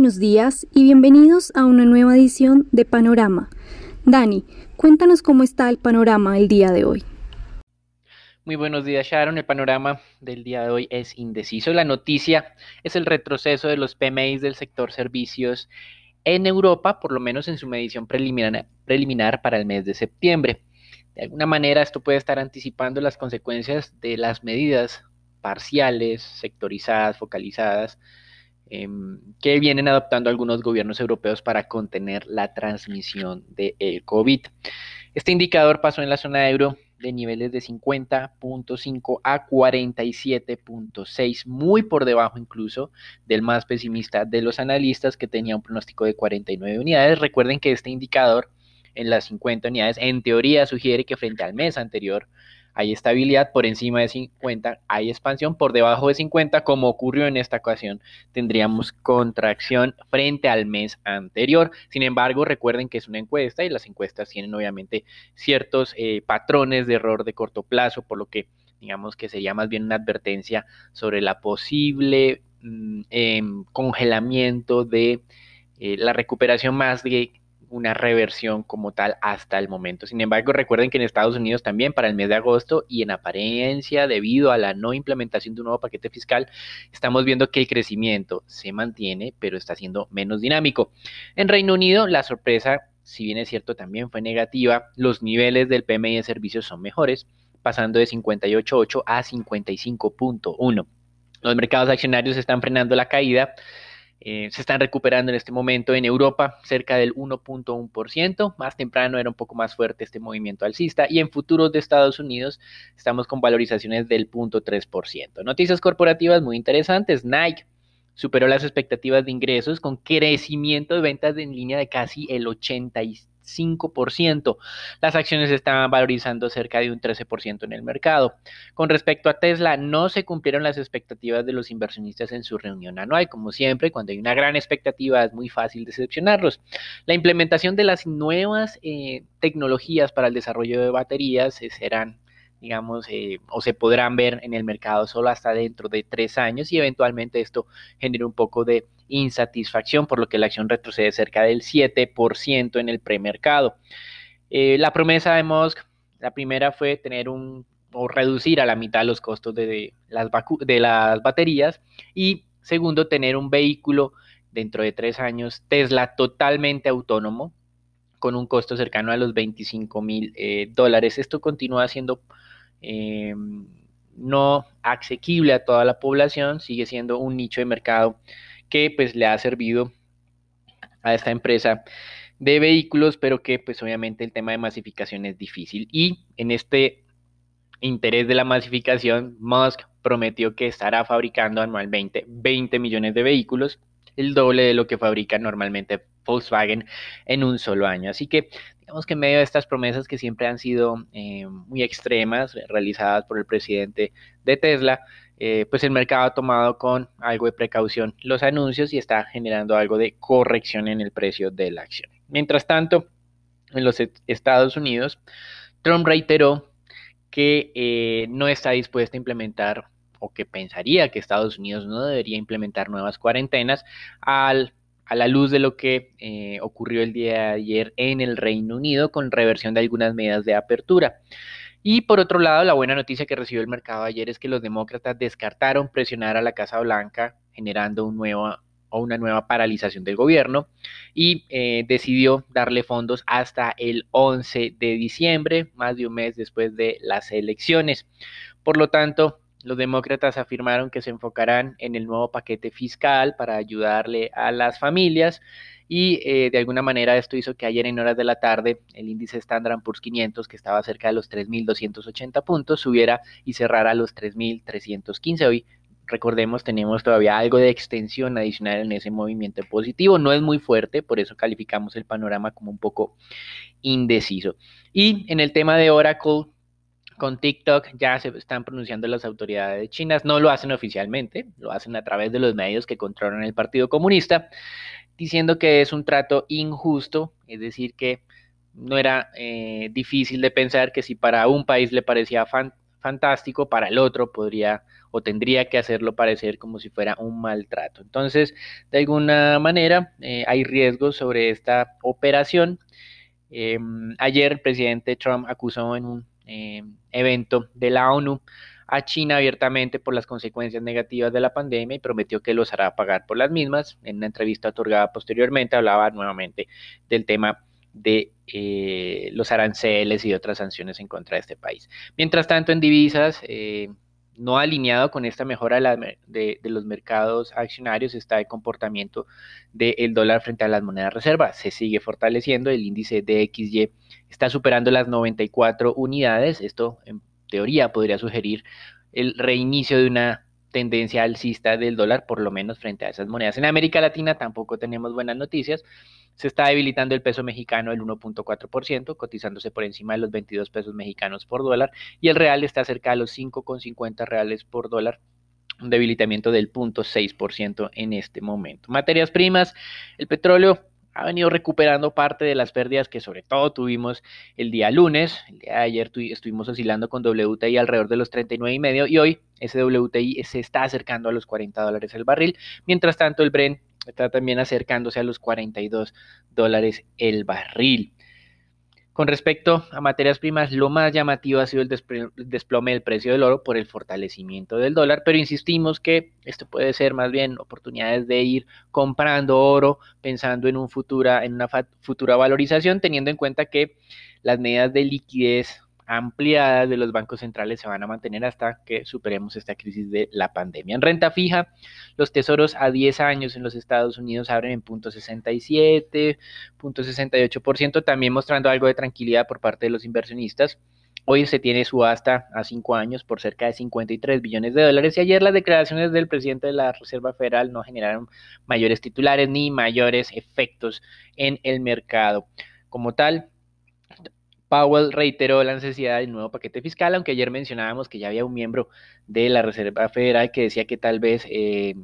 buenos días y bienvenidos a una nueva edición de Panorama. Dani, cuéntanos cómo está el panorama el día de hoy. Muy buenos días, Sharon. El panorama del día de hoy es indeciso. La noticia es el retroceso de los PMIs del sector servicios en Europa, por lo menos en su medición preliminar, preliminar para el mes de septiembre. De alguna manera, esto puede estar anticipando las consecuencias de las medidas parciales, sectorizadas, focalizadas, em, que vienen adoptando algunos gobiernos europeos para contener la transmisión del COVID. Este indicador pasó en la zona euro de niveles de 50.5 a 47.6, muy por debajo incluso del más pesimista de los analistas que tenía un pronóstico de 49 unidades. Recuerden que este indicador en las 50 unidades en teoría sugiere que frente al mes anterior hay estabilidad, por encima de 50 hay expansión, por debajo de 50, como ocurrió en esta ocasión, tendríamos contracción frente al mes anterior. Sin embargo, recuerden que es una encuesta y las encuestas tienen obviamente ciertos eh, patrones de error de corto plazo, por lo que digamos que sería más bien una advertencia sobre la posible mm, em, congelamiento de eh, la recuperación más de una reversión como tal hasta el momento. Sin embargo, recuerden que en Estados Unidos también para el mes de agosto y en apariencia debido a la no implementación de un nuevo paquete fiscal, estamos viendo que el crecimiento se mantiene, pero está siendo menos dinámico. En Reino Unido, la sorpresa, si bien es cierto, también fue negativa. Los niveles del PMI de servicios son mejores, pasando de 58.8 a 55.1. Los mercados accionarios están frenando la caída eh, se están recuperando en este momento en Europa cerca del 1.1%. Más temprano era un poco más fuerte este movimiento alcista y en futuros de Estados Unidos estamos con valorizaciones del 0.3%. Noticias corporativas muy interesantes. Nike superó las expectativas de ingresos con crecimiento de ventas en línea de casi el 85%. 5%. Las acciones estaban valorizando cerca de un 13% en el mercado. Con respecto a Tesla, no se cumplieron las expectativas de los inversionistas en su reunión anual. Como siempre, cuando hay una gran expectativa es muy fácil decepcionarlos. La implementación de las nuevas eh, tecnologías para el desarrollo de baterías eh, serán digamos, eh, o se podrán ver en el mercado solo hasta dentro de tres años y eventualmente esto genera un poco de insatisfacción, por lo que la acción retrocede cerca del 7% en el premercado. Eh, la promesa de Musk, la primera fue tener un o reducir a la mitad los costos de las, de las baterías y segundo, tener un vehículo dentro de tres años Tesla totalmente autónomo con un costo cercano a los 25 mil eh, dólares. Esto continúa siendo eh, no asequible a toda la población, sigue siendo un nicho de mercado que pues le ha servido a esta empresa de vehículos, pero que pues obviamente el tema de masificación es difícil. Y en este interés de la masificación, Musk prometió que estará fabricando anualmente 20 millones de vehículos, el doble de lo que fabrica normalmente Volkswagen en un solo año. Así que digamos que en medio de estas promesas que siempre han sido eh, muy extremas, realizadas por el presidente de Tesla, eh, pues el mercado ha tomado con algo de precaución los anuncios y está generando algo de corrección en el precio de la acción. Mientras tanto, en los Estados Unidos, Trump reiteró que eh, no está dispuesto a implementar o que pensaría que Estados Unidos no debería implementar nuevas cuarentenas al, a la luz de lo que eh, ocurrió el día de ayer en el Reino Unido con reversión de algunas medidas de apertura. Y por otro lado, la buena noticia que recibió el mercado ayer es que los demócratas descartaron presionar a la Casa Blanca generando una nueva paralización del gobierno y eh, decidió darle fondos hasta el 11 de diciembre, más de un mes después de las elecciones. Por lo tanto, los demócratas afirmaron que se enfocarán en el nuevo paquete fiscal para ayudarle a las familias y eh, de alguna manera esto hizo que ayer en horas de la tarde el índice Standard Poor's 500, que estaba cerca de los 3.280 puntos, subiera y cerrara los 3.315. Hoy, recordemos, tenemos todavía algo de extensión adicional en ese movimiento positivo. No es muy fuerte, por eso calificamos el panorama como un poco indeciso. Y en el tema de Oracle, con TikTok ya se están pronunciando las autoridades chinas, no lo hacen oficialmente, lo hacen a través de los medios que controlan el Partido Comunista diciendo que es un trato injusto, es decir, que no era eh, difícil de pensar que si para un país le parecía fantástico, para el otro podría o tendría que hacerlo parecer como si fuera un maltrato. Entonces, de alguna manera, eh, hay riesgos sobre esta operación. Em, ayer el presidente Trump acusó en un em, evento de la ONU a China abiertamente por las consecuencias negativas de la pandemia y prometió que los hará pagar por las mismas. En una entrevista otorgada posteriormente hablaba nuevamente del tema de eh, los aranceles y otras sanciones en contra de este país. Mientras tanto, en divisas, eh, no alineado con esta mejora de, los mercados accionarios está el comportamiento del dólar frente a las monedas reservas. Se sigue fortaleciendo, el índice DXY está superando las 94 unidades. Esto en teoría podría sugerir el reinicio de una tendencia alcista del dólar, por lo menos frente a esas monedas. En América Latina tampoco tenemos buenas noticias. Se está debilitando el peso mexicano el 1.4%, cotizándose por encima de los 22 pesos mexicanos por dólar, y el real está cerca de los 5,50 reales por dólar, un debilitamiento del 0.6% en este momento. Materias primas, el petróleo ha venido recuperando parte de las pérdidas que sobre todo tuvimos el día lunes. El día de ayer estuvimos oscilando con WTI alrededor de los 39 y medio y hoy ese WTI se está acercando a los 40 dólares el barril. Mientras tanto el Brent está también acercándose a los 42 dólares el barril. Con respecto a materias primas, lo más llamativo ha sido el desplome del precio del oro por el fortalecimiento del dólar, pero insistimos que esto puede ser más bien oportunidades de ir comprando oro pensando en, un futura, en una futura valorización, teniendo en cuenta que las medidas de liquidez ampliadas de los bancos centrales se van a mantener hasta que superemos esta crisis de la pandemia. En renta fija, los tesoros a 10 años en los Estados Unidos abren en 0.67, 0.68%, también mostrando algo de tranquilidad por parte de los inversionistas. Hoy se tiene subasta a 5 años por cerca de 53 billones de dólares y ayer las declaraciones del presidente de la Reserva Federal no generaron mayores titulares ni mayores efectos en el mercado. Como tal, Powell reiteró la necesidad de un nuevo paquete fiscal, aunque ayer mencionábamos que ya había un miembro de la Reserva Federal que decía que tal vez eh,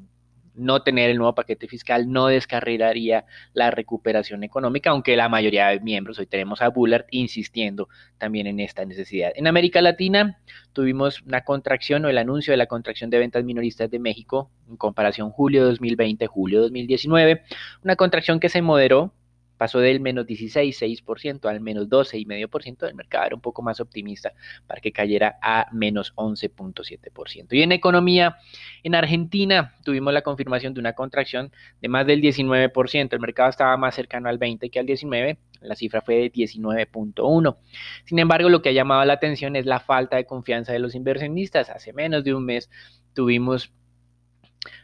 no tener el nuevo paquete fiscal no descarrilaría la recuperación económica, aunque la mayoría de miembros, hoy tenemos a Bullard insistiendo también en esta necesidad. En América Latina tuvimos una contracción o el anuncio de la contracción de ventas minoristas de México en comparación julio 2020, julio 2019, una contracción que se moderó pasó del menos 16,6% al menos 12,5%, el mercado era un poco más optimista para que cayera a menos 11,7%. Y en economía, en Argentina tuvimos la confirmación de una contracción de más del 19%, el mercado estaba más cercano al 20 que al 19, la cifra fue de 19.1. Sin embargo, lo que ha llamado la atención es la falta de confianza de los inversionistas. Hace menos de un mes tuvimos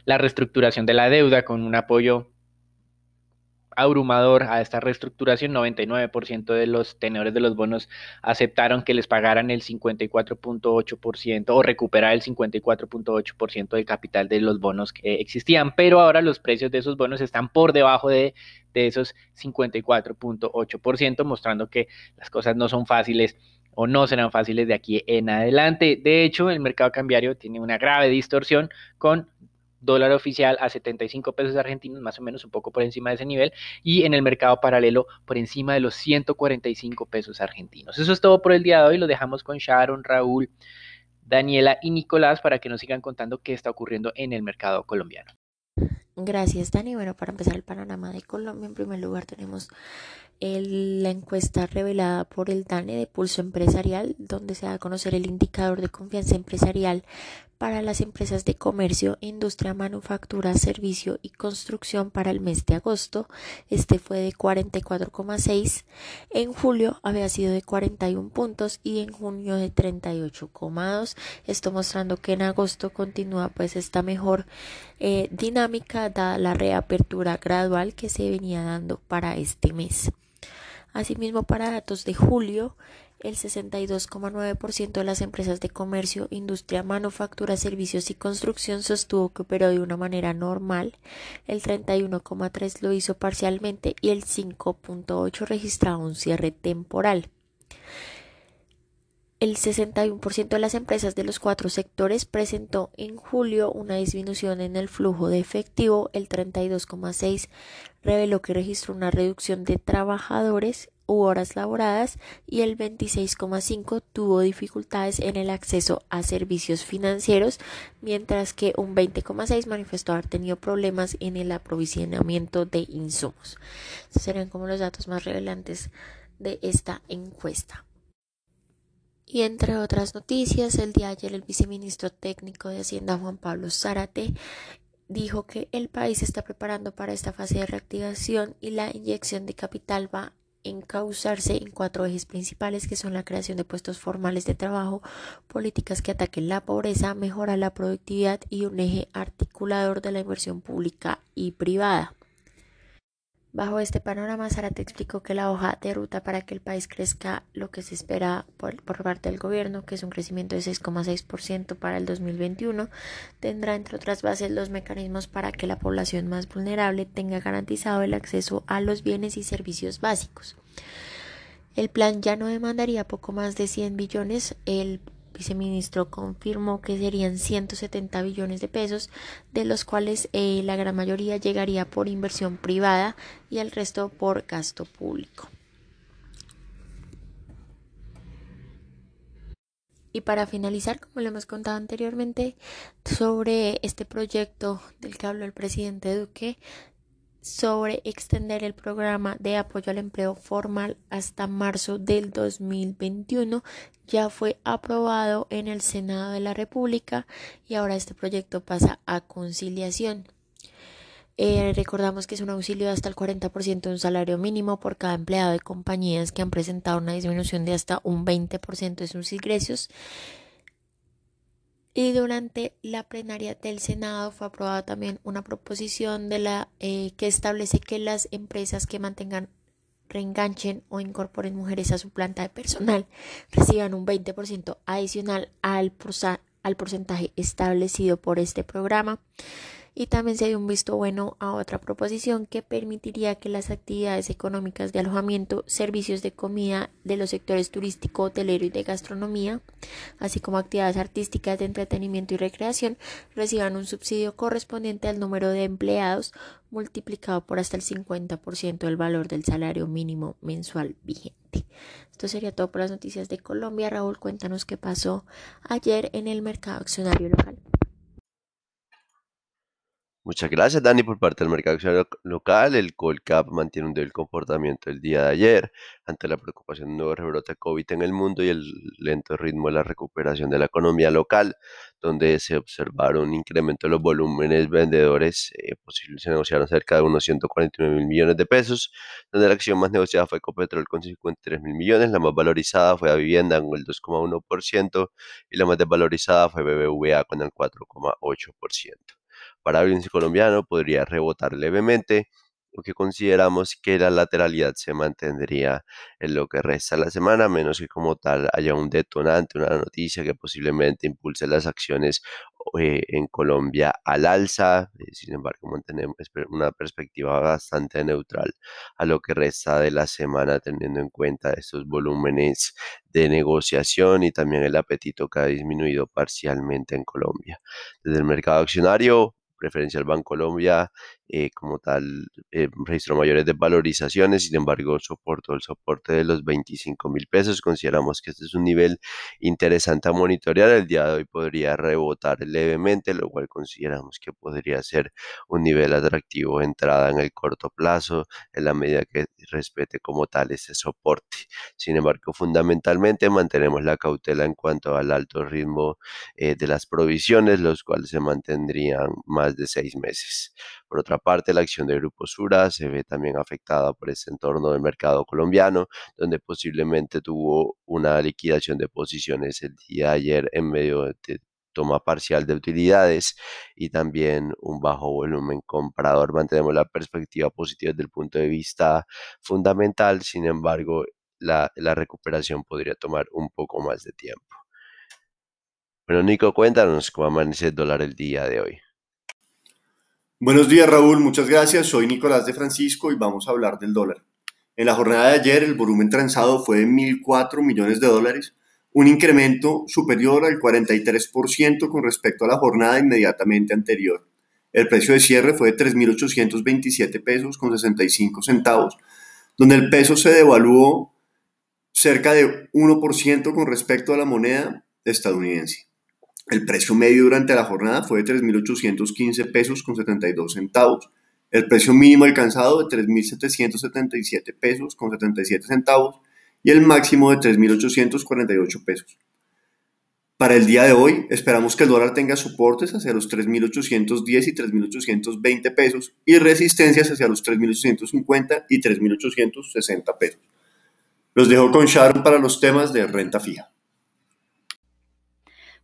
la reestructuración de la deuda con un apoyo abrumador a esta reestructuración. 99% de los tenedores de los bonos aceptaron que les pagaran el 54.8% o recuperar el 54.8% del capital de los bonos que existían, pero ahora los precios de esos bonos están por debajo de, de esos 54.8%, mostrando que las cosas no son fáciles o no serán fáciles de aquí en adelante. De hecho, el mercado cambiario tiene una grave distorsión con dólar oficial a 75 pesos argentinos, más o menos un poco por encima de ese nivel, y en el mercado paralelo por encima de los 145 pesos argentinos. Eso es todo por el día de hoy, lo dejamos con Sharon, Raúl, Daniela y Nicolás para que nos sigan contando qué está ocurriendo en el mercado colombiano. Gracias, Dani. Bueno, para empezar el panorama de Colombia, en primer lugar tenemos la encuesta revelada por el DANE de Pulso Empresarial, donde se da a conocer el indicador de confianza empresarial para las empresas de comercio, industria, manufactura, servicio y construcción para el mes de agosto. Este fue de 44,6. En julio había sido de 41 puntos y en junio de 38,2. Esto mostrando que en agosto continúa pues esta mejor eh, dinámica dada la reapertura gradual que se venía dando para este mes. Asimismo, para datos de julio, el 62,9% de las empresas de comercio, industria, manufactura, servicios y construcción sostuvo que operó de una manera normal, el 31,3% lo hizo parcialmente y el 5,8% registraba un cierre temporal. El 61% de las empresas de los cuatro sectores presentó en julio una disminución en el flujo de efectivo, el 32,6% reveló que registró una reducción de trabajadores u horas laboradas y el 26,5 tuvo dificultades en el acceso a servicios financieros, mientras que un 20,6 manifestó haber tenido problemas en el aprovisionamiento de insumos. Estos serían como los datos más relevantes de esta encuesta. Y entre otras noticias, el día de ayer el viceministro técnico de Hacienda Juan Pablo Zárate dijo que el país está preparando para esta fase de reactivación y la inyección de capital va encauzarse en cuatro ejes principales que son la creación de puestos formales de trabajo, políticas que ataquen la pobreza, mejora la productividad y un eje articulador de la inversión pública y privada. Bajo este panorama, Sara te explicó que la hoja de ruta para que el país crezca lo que se espera por, parte del gobierno, que es un crecimiento de 6,6% para el 2021, tendrá entre otras bases los mecanismos para que la población más vulnerable tenga garantizado el acceso a los bienes y servicios básicos. El plan ya no demandaría poco más de 100 billones. El viceministro confirmó que serían 170 billones de pesos, de los cuales eh, la gran mayoría llegaría por inversión privada y el resto por gasto público. Y para finalizar, como le hemos contado anteriormente, sobre este proyecto del que habló el presidente Duque, sobre extender el programa de apoyo al empleo formal hasta marzo del 2021 ya fue aprobado en el Senado de la República y ahora este proyecto pasa a conciliación. Eh, recordamos que es un auxilio de hasta el 40% de un salario mínimo por cada empleado de compañías que han presentado una disminución de hasta un 20% de sus ingresos y durante la plenaria del Senado fue aprobada también una proposición de la eh, que establece que las empresas que mantengan reenganchen o incorporen mujeres a su planta de personal reciban un 20% adicional al, al porcentaje establecido por este programa y también se dio un visto bueno a otra proposición que permitiría que las actividades económicas de alojamiento, servicios de comida de los sectores turístico, hotelero y de gastronomía, así como actividades artísticas de entretenimiento y recreación, reciban un subsidio correspondiente al número de empleados multiplicado por hasta el 50% del valor del salario mínimo mensual vigente. Esto sería todo por las noticias de Colombia. Raúl, cuéntanos qué pasó ayer en el mercado accionario local. Muchas gracias, Dani, por parte del mercado local. El Colcap mantiene un débil comportamiento el día de ayer ante la preocupación de un nuevo rebrote COVID en el mundo y el lento ritmo de la recuperación de la economía local, donde se observaron un incremento de los volúmenes vendedores eh, posibles. Se negociaron cerca de unos 149 mil millones de pesos, donde la acción más negociada fue Ecopetrol con 53 mil millones, la más valorizada fue a Vivienda con el 2,1% y la más desvalorizada fue BBVA con el 4,8% para audiencia colombiano podría rebotar levemente, que consideramos que la lateralidad se mantendría en lo que resta la semana, menos que como tal haya un detonante, una noticia que posiblemente impulse las acciones eh, en Colombia al alza. Eh, sin embargo, mantenemos una perspectiva bastante neutral a lo que resta de la semana, teniendo en cuenta estos volúmenes de negociación y también el apetito que ha disminuido parcialmente en Colombia. Desde el mercado accionario, preferencial Bancolombia eh, como tal eh, registró mayores desvalorizaciones, sin embargo soportó el soporte de los 25 mil pesos, consideramos que este es un nivel interesante a monitorear, el día de hoy podría rebotar levemente, lo cual consideramos que podría ser un nivel atractivo de entrada en el corto plazo, en la medida que respete como tal ese soporte. Sin embargo, fundamentalmente mantenemos la cautela en cuanto al alto ritmo eh, de las provisiones, los cuales se mantendrían más de seis meses. Por otra parte, la acción de Grupo Sura se ve también afectada por este entorno del mercado colombiano, donde posiblemente tuvo una liquidación de posiciones el día de ayer en medio de toma parcial de utilidades y también un bajo volumen comprador. Mantenemos la perspectiva positiva desde el punto de vista fundamental, sin embargo, la, la recuperación podría tomar un poco más de tiempo. Bueno, Nico, cuéntanos cómo amanece el dólar el día de hoy. Buenos días Raúl, muchas gracias. Soy Nicolás de Francisco y vamos a hablar del dólar. En la jornada de ayer el volumen transado fue de 1.004 millones de dólares, un incremento superior al 43% con respecto a la jornada inmediatamente anterior. El precio de cierre fue de 3.827 pesos con 65 centavos, donde el peso se devaluó cerca de 1% con respecto a la moneda estadounidense. El precio medio durante la jornada fue de 3.815 pesos con 72 centavos. El precio mínimo alcanzado de 3.777 pesos con 77 centavos y el máximo de 3.848 pesos. Para el día de hoy esperamos que el dólar tenga soportes hacia los 3.810 y 3.820 pesos y resistencias hacia los 3.850 y 3.860 pesos. Los dejo con Sharon para los temas de renta fija.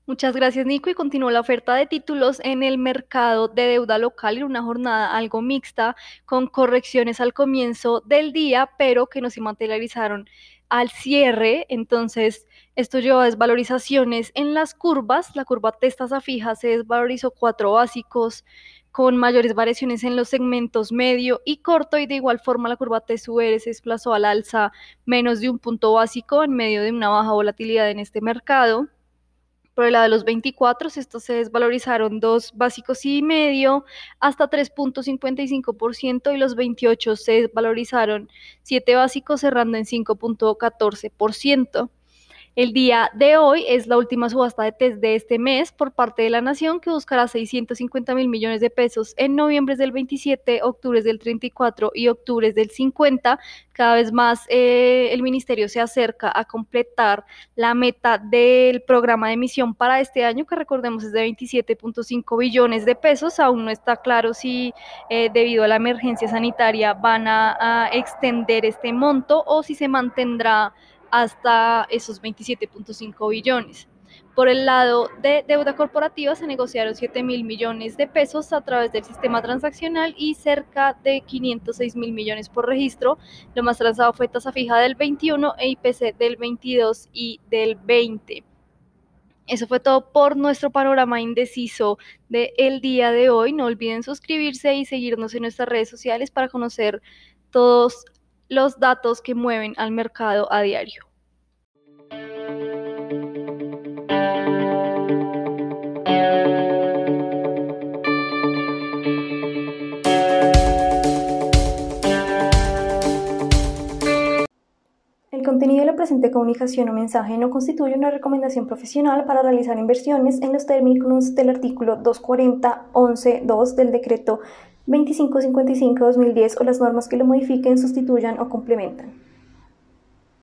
Muchas gracias, Nico. Y continuó la oferta de títulos en el mercado de deuda local en una jornada algo mixta, con correcciones al comienzo del día, pero que no se materializaron al cierre. Entonces, esto llevó a desvalorizaciones en las curvas. La curva testa fija se desvalorizó cuatro básicos con mayores variaciones en los segmentos medio y corto y de igual forma la curva TSUR se desplazó al alza menos de un punto básico en medio de una baja volatilidad en este mercado. Por el lado de los 24, estos se desvalorizaron dos básicos y medio hasta 3.55% y los 28 se desvalorizaron siete básicos cerrando en 5.14%. El día de hoy es la última subasta de test de este mes por parte de la Nación que buscará 650 mil millones de pesos en noviembre del 27, octubre del 34 y octubre del 50. Cada vez más eh, el ministerio se acerca a completar la meta del programa de emisión para este año, que recordemos es de 27.5 billones de pesos. Aún no está claro si eh, debido a la emergencia sanitaria van a, a extender este monto o si se mantendrá hasta esos 27.5 billones. Por el lado de deuda corporativa se negociaron 7 mil millones de pesos a través del sistema transaccional y cerca de 506 mil millones por registro. Lo más transado fue tasa fija del 21 e IPC del 22 y del 20. Eso fue todo por nuestro panorama indeciso del el día de hoy. No olviden suscribirse y seguirnos en nuestras redes sociales para conocer todos los datos que mueven al mercado a diario. El contenido de la presente comunicación o mensaje no constituye una recomendación profesional para realizar inversiones en los términos del artículo 240.11.2 del decreto 2555-2010 o las normas que lo modifiquen, sustituyan o complementan.